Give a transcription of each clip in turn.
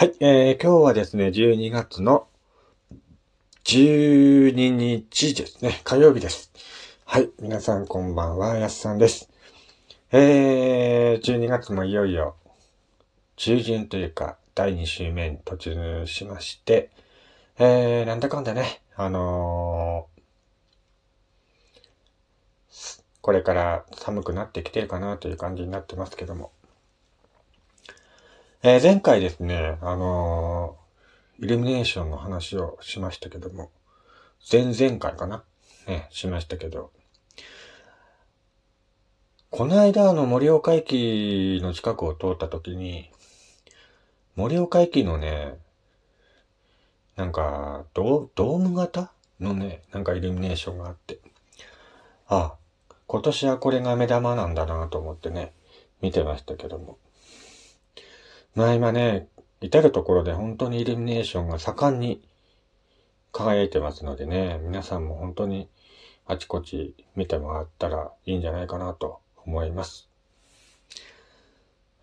はい、えー、今日はですね、12月の12日ですね、火曜日です。はい、皆さんこんばんは、やすさんです。えー、12月もいよいよ中旬というか、第2週目に突入しまして、えー、なんだかんだね、あのーこれから寒くなってきてるかなという感じになってますけども。えー前回ですね、あのーイルミネーションの話をしましたけども、前々回かな？ね、しましたけど、この間あの盛岡駅の近くを通った時に、盛岡駅のね、なんか、ドドーム型？のね、なんかイルミネーションがあって、あ、今年はこれが目玉なんだなと思ってね、見てましたけども。まあ今ね、至るところで本当にイルミネーションが盛んに輝いてますのでね、皆さんも本当にあちこち見てもらったらいいんじゃないかなと思います。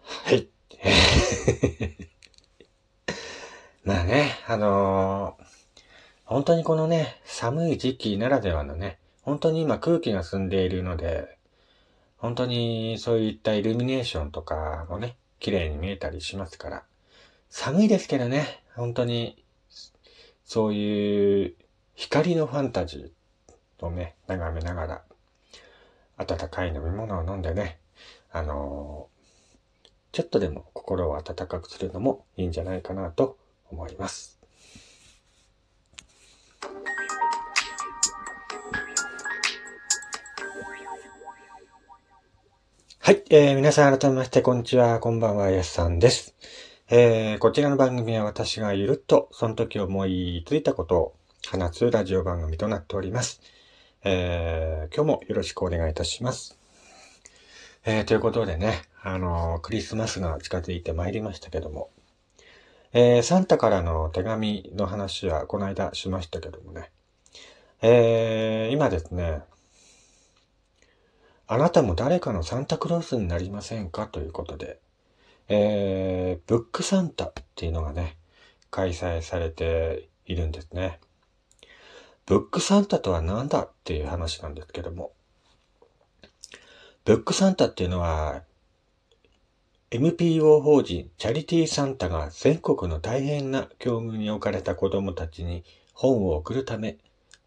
はい。まあね、あのー本当にこのね、寒い時期ならではのね、本当に今空気が澄んでいるので、本当にそういったイルミネーションとかもね、綺麗に見えたりしますから、寒いですけどね、本当に、そういう光のファンタジーをね、眺めながら、暖かい飲み物を飲んでね、あのーちょっとでも心を温かくするのもいいんじゃないかなと思います。はい、えー、皆さん改めましてこんにちは、こんばんは、やすさんです。えー、こちらの番組は私がゆるっとその時思いついたことを話すラジオ番組となっております。えー、今日もよろしくお願いいたします。えー、ということでね、あのクリスマスが近づいてまいりましたけども、えー、サンタからの手紙の話はこの間しましたけどもね、えー、今ですね、あなたも誰かのサンタクロースになりませんか？ということで、えー、ブックサンタっていうのがね、開催されているんですね。ブックサンタとは何だっていう話なんですけども、ブックサンタっていうのは、NPO 法人チャリティーサンタが全国の大変な境遇に置かれた子供たちに本を送るため、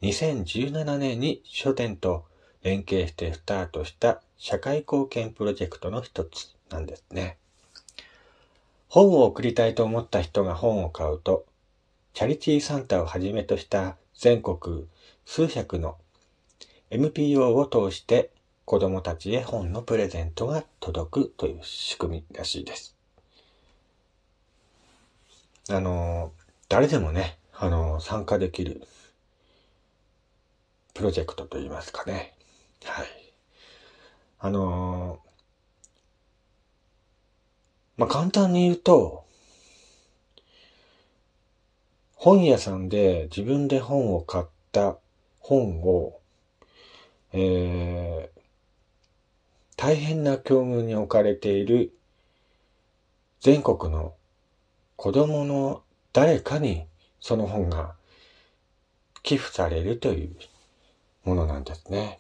2017年に書店と連携してスタートした社会貢献プロジェクトの一つなんですね。本を送りたいと思った人が本を買うと、チャリティーサンタをはじめとした全国数百の NPO を通して子供たちへ本のプレゼントが届くという仕組みらしいです。あの、誰でもね、あの、参加できるプロジェクトといいますかね。はい。あのーまあ、簡単に言うと、本屋さんで自分で本を買った本を、えー、大変な境遇に置かれている全国の子供の誰かにその本が寄付されるというものなんですね。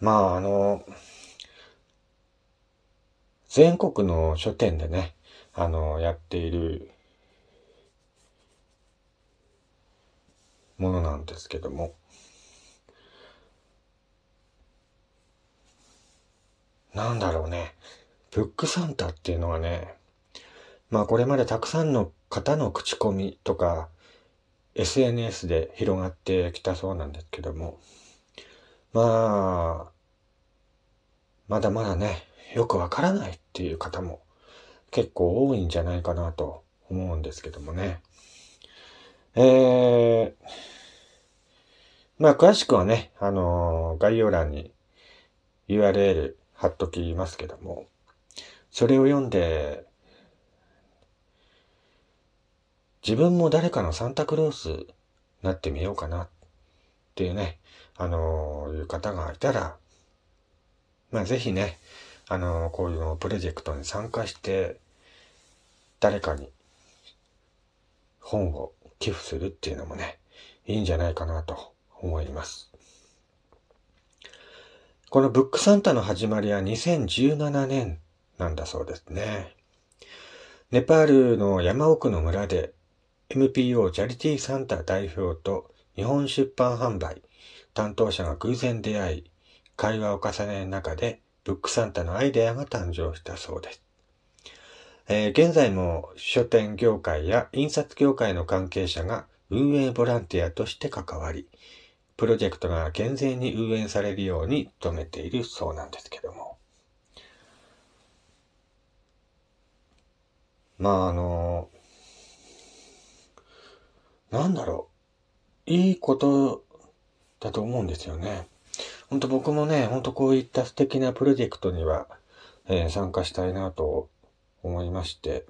まあ、あの、全国の書店でね、あの、やっているものなんですけども、なんだろうね、ブックサンタっていうのはね、まあこれまでたくさんの方の口コミとか SNS で広がってきたそうなんですけども、まあ、まだまだね、よくわからないっていう方も結構多いんじゃないかなと思うんですけどもね。えー、まあ詳しくはね、あの概要欄に URL 貼っときますけども、それを読んで、自分も誰かのサンタクロースになってみようかなっていうね、あのいう方がいたら、まあぜひね、あの、こういうのプロジェクトに参加して、誰かに本を寄付するっていうのもね、いいんじゃないかなと思います。このブックサンタの始まりは2017年なんだそうですね。ネパールの山奥の村で MPO チャリティーサンタ代表と日本出版販売担当者が偶然出会い、会話を重ねる中でブックサンタのアイデアが誕生したそうです。えー、現在も書店業界や印刷業界の関係者が運営ボランティアとして関わり、プロジェクトが健全に運営されるように努めているそうなんですけども。まああの、なんだろう。いいことだと思うんですよね。ほんと僕もね、ほんとこういった素敵なプロジェクトには、えー、参加したいなと思いまして。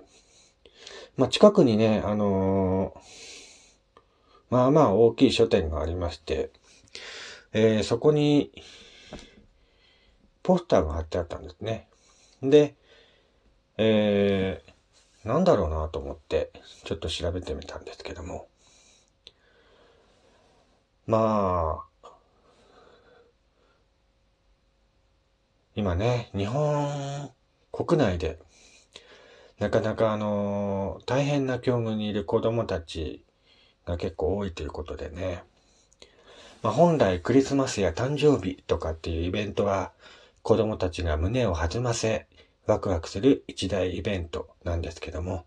まあ、近くにね、あのー、まあまあ大きい書店がありまして、えー、そこに、ポスターが貼ってあったんですね。で、えー、なんだろうなと思って、ちょっと調べてみたんですけども。まあ、今ね、日本国内で、なかなかあの、大変な境遇にいる子供たちが結構多いということでね。まあ、本来クリスマスや誕生日とかっていうイベントは子供たちが胸を弾ませワクワクする一大イベントなんですけども、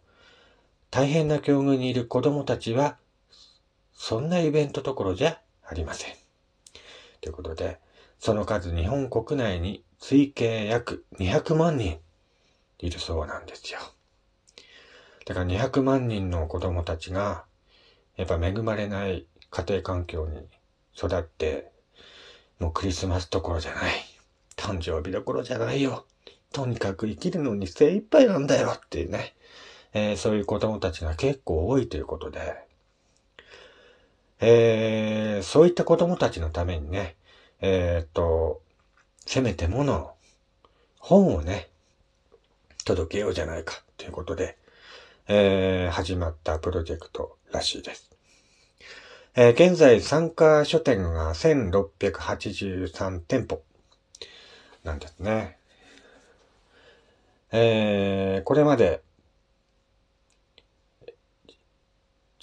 大変な境遇にいる子供たちはそんなイベントどころじゃありません。ということで、その数日本国内に推計約200万人いるそうなんですよ。だから200万人の子供たちが、やっぱ恵まれない家庭環境に育って、もうクリスマスどころじゃない。誕生日どころじゃないよ。とにかく生きるのに精一杯なんだよっていうね。えー、そういう子供たちが結構多いということで、えー、そういった子供たちのためにね、えー、っと、せめてもの、本をね、届けようじゃないかということで、えー、始まったプロジェクトらしいです。えー、現在参加書店が1683店舗なんですね。えー、これまで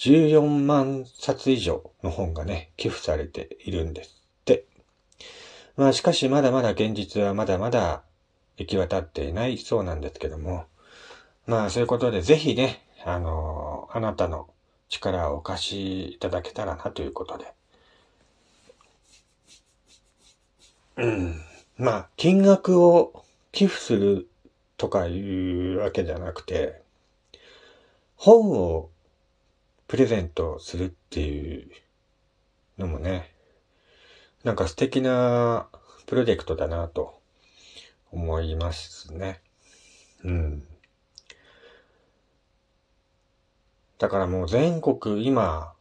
14万冊以上の本がね、寄付されているんですって。まあしかしまだまだ現実はまだまだ行き渡っていないそうなんですけども、まあそういうことでぜひね、あのー、あなたの力をお貸しいただけたらなということで。うん。まあ、金額を寄付するとかいうわけじゃなくて、本をプレゼントするっていうのもね、なんか素敵なプロジェクトだなと思いますね。うん。だからもう全国今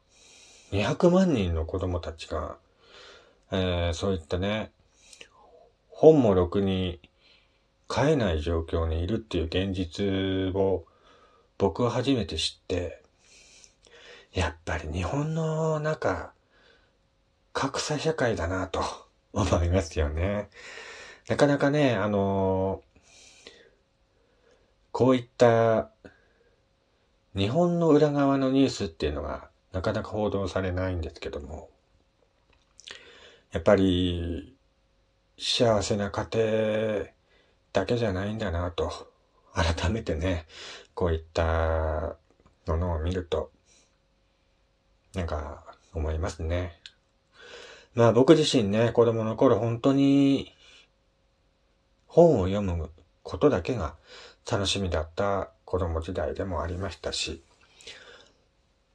200万人の子供たちが、えー、そういったね、本もろくに買えない状況にいるっていう現実を僕は初めて知って、やっぱり日本の中、格差社会だなと 思いますよね。なかなかね、あのこういった日本の裏側のニュースっていうのがなかなか報道されないんですけども、やっぱり幸せな家庭だけじゃないんだなと、改めてね、こういったものを見るとなんか、思いますね。まあ僕自身ね、子供の頃本当に本を読むことだけが楽しみだった子供時代でもありましたし、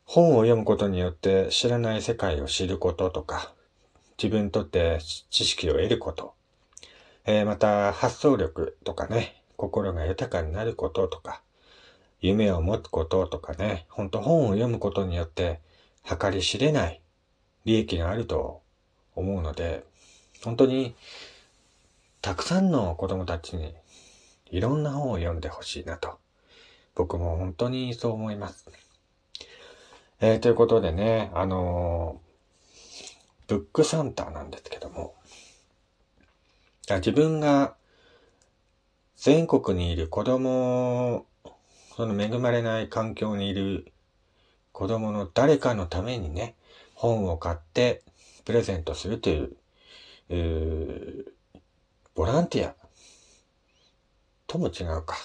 本を読むことによって知らない世界を知ることとか、自分にとって知識を得ること、えー、また発想力とかね、心が豊かになることとか、夢を持つこととかね、ほんと本を読むことによって計り知れない利益があると思うので、本当にたくさんの子供たちにいろんな本を読んでほしいなと、僕も本当にそう思います。えー、ということでね、あのー、ブックサンタなんですけども、自分が全国にいる子供、その恵まれない環境にいる子供の誰かのためにね、本を買ってプレゼントするという、うーボランティアとも違うか。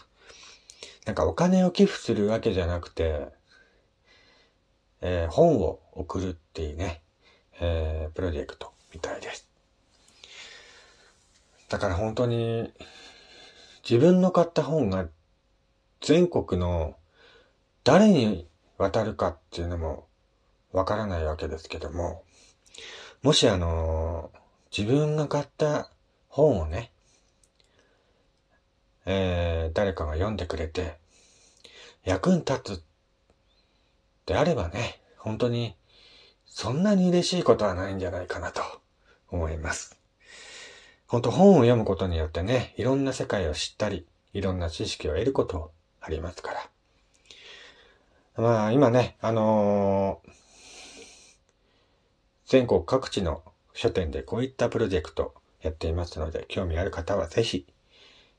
なんかお金を寄付するわけじゃなくて、えー、本を送るっていうね、えー、プロジェクトみたいです。だから本当に自分の買った本が全国の誰に渡るかっていうのもわからないわけですけども、もしあの、自分が買った本をね、えー、誰かが読んでくれて、役に立つであればね、本当に、そんなに嬉しいことはないんじゃないかなと思います。本当本を読むことによってね、いろんな世界を知ったり、いろんな知識を得ることありますから。まあ今ね、あのー、全国各地の書店でこういったプロジェクトやっていますので、興味ある方はぜひ、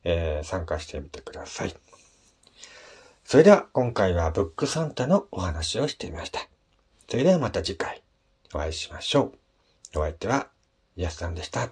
えー、参加してみてください。それでは今回はブックサンタのお話をしてみました。それではまた次回お会いしましょう。お相手は、やすさんでした。